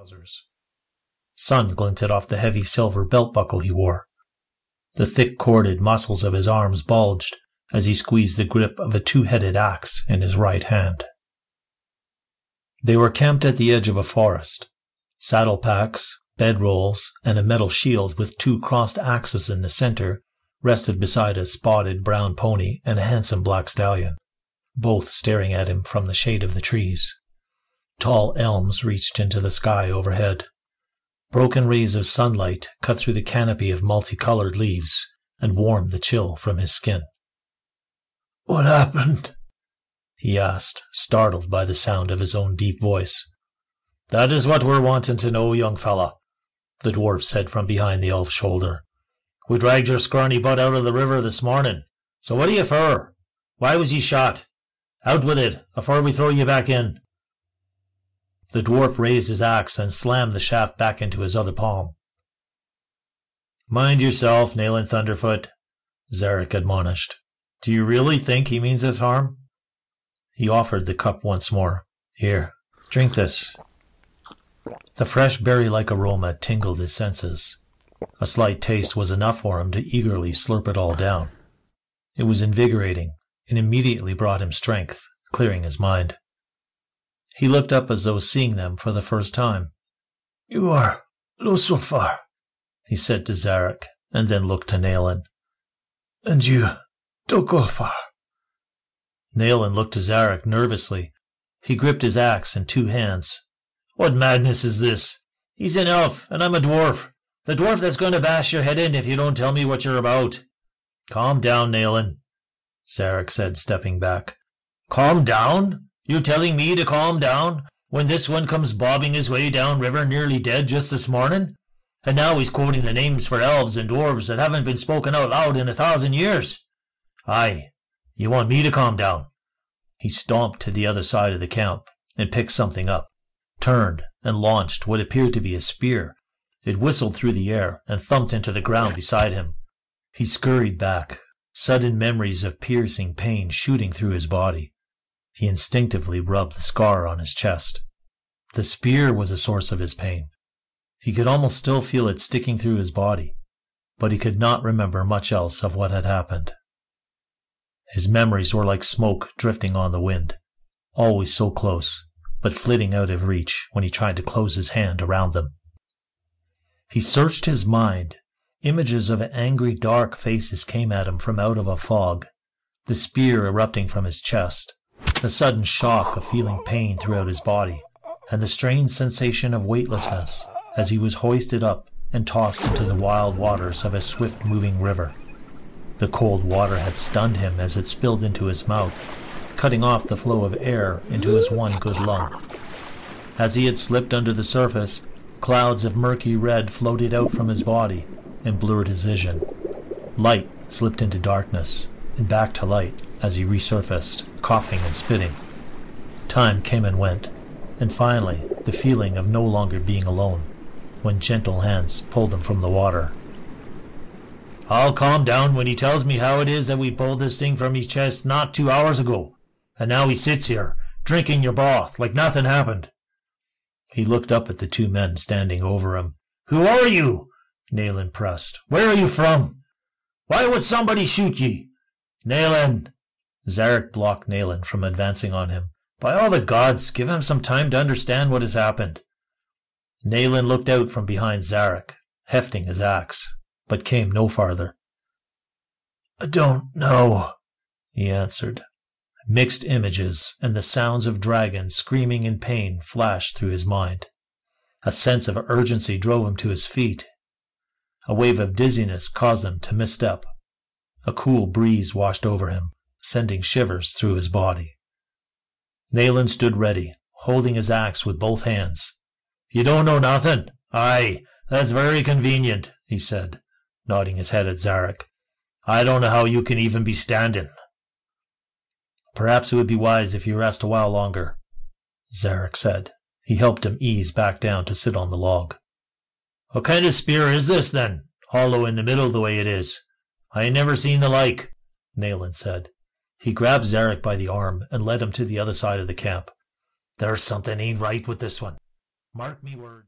trousers. Sun glinted off the heavy silver belt buckle he wore. The thick corded muscles of his arms bulged as he squeezed the grip of a two headed axe in his right hand. They were camped at the edge of a forest. Saddle packs, bedrolls, and a metal shield with two crossed axes in the center rested beside a spotted brown pony and a handsome black stallion, both staring at him from the shade of the trees. Tall elms reached into the sky overhead. Broken rays of sunlight cut through the canopy of multicolored leaves and warmed the chill from his skin. What happened? he asked, startled by the sound of his own deep voice. That is what we're wanting to know, young fella, the dwarf said from behind the elf's shoulder. We dragged your scrawny butt out of the river this morning. So what are you for? Why was ye shot? Out with it, afore we throw you back in. The dwarf raised his axe and slammed the shaft back into his other palm. Mind yourself, Nayland Thunderfoot, Zarek admonished. Do you really think he means us harm? He offered the cup once more. Here, drink this. The fresh berry-like aroma tingled his senses. A slight taste was enough for him to eagerly slurp it all down. It was invigorating, and immediately brought him strength, clearing his mind. He looked up as though seeing them for the first time. You are Lucifer, he said to Zarek, and then looked to Nayland. And you, Dogolfar. Nayland looked to Zarek nervously. He gripped his axe in two hands. What madness is this? He's an elf, and I'm a dwarf. The dwarf that's going to bash your head in if you don't tell me what you're about. Calm down, Nayland, Zarek said, stepping back. Calm down? You telling me to calm down when this one comes bobbing his way down river nearly dead just this morning? And now he's quoting the names for elves and dwarves that haven't been spoken out loud in a thousand years. Aye, you want me to calm down. He stomped to the other side of the camp and picked something up, turned and launched what appeared to be a spear. It whistled through the air and thumped into the ground beside him. He scurried back, sudden memories of piercing pain shooting through his body. He instinctively rubbed the scar on his chest. The spear was a source of his pain. He could almost still feel it sticking through his body, but he could not remember much else of what had happened. His memories were like smoke drifting on the wind, always so close, but flitting out of reach when he tried to close his hand around them. He searched his mind. Images of angry, dark faces came at him from out of a fog, the spear erupting from his chest, the sudden shock of feeling pain throughout his body, and the strange sensation of weightlessness as he was hoisted up and tossed into the wild waters of a swift moving river. The cold water had stunned him as it spilled into his mouth, cutting off the flow of air into his one good lung. As he had slipped under the surface, clouds of murky red floated out from his body and blurred his vision. Light slipped into darkness and back to light as he resurfaced, coughing and spitting. Time came and went, and finally the feeling of no longer being alone, when gentle hands pulled him from the water. I'll calm down when he tells me how it is that we pulled this thing from his chest not two hours ago, and now he sits here, drinking your broth, like nothing happened. He looked up at the two men standing over him. Who are you? Nayland pressed. Where are you from? Why would somebody shoot ye? Nayland! Zarek blocked Nayland from advancing on him. By all the gods, give him some time to understand what has happened. Nayland looked out from behind Zarek, hefting his axe, but came no farther. I don't know, he answered. Mixed images and the sounds of dragons screaming in pain flashed through his mind. A sense of urgency drove him to his feet. A wave of dizziness caused him to misstep. A cool breeze washed over him, sending shivers through his body. Nayland stood ready, holding his axe with both hands. You don't know nothing? Aye, that's very convenient, he said, nodding his head at Zarek. I don't know how you can even be standing. Perhaps it would be wise if you rest a while longer, Zarek said. He helped him ease back down to sit on the log. What kind of spear is this, then, hollow in the middle the way it is? I never seen the like, Nayland said. He grabbed Zarek by the arm and led him to the other side of the camp. There's something ain't right with this one. Mark me words.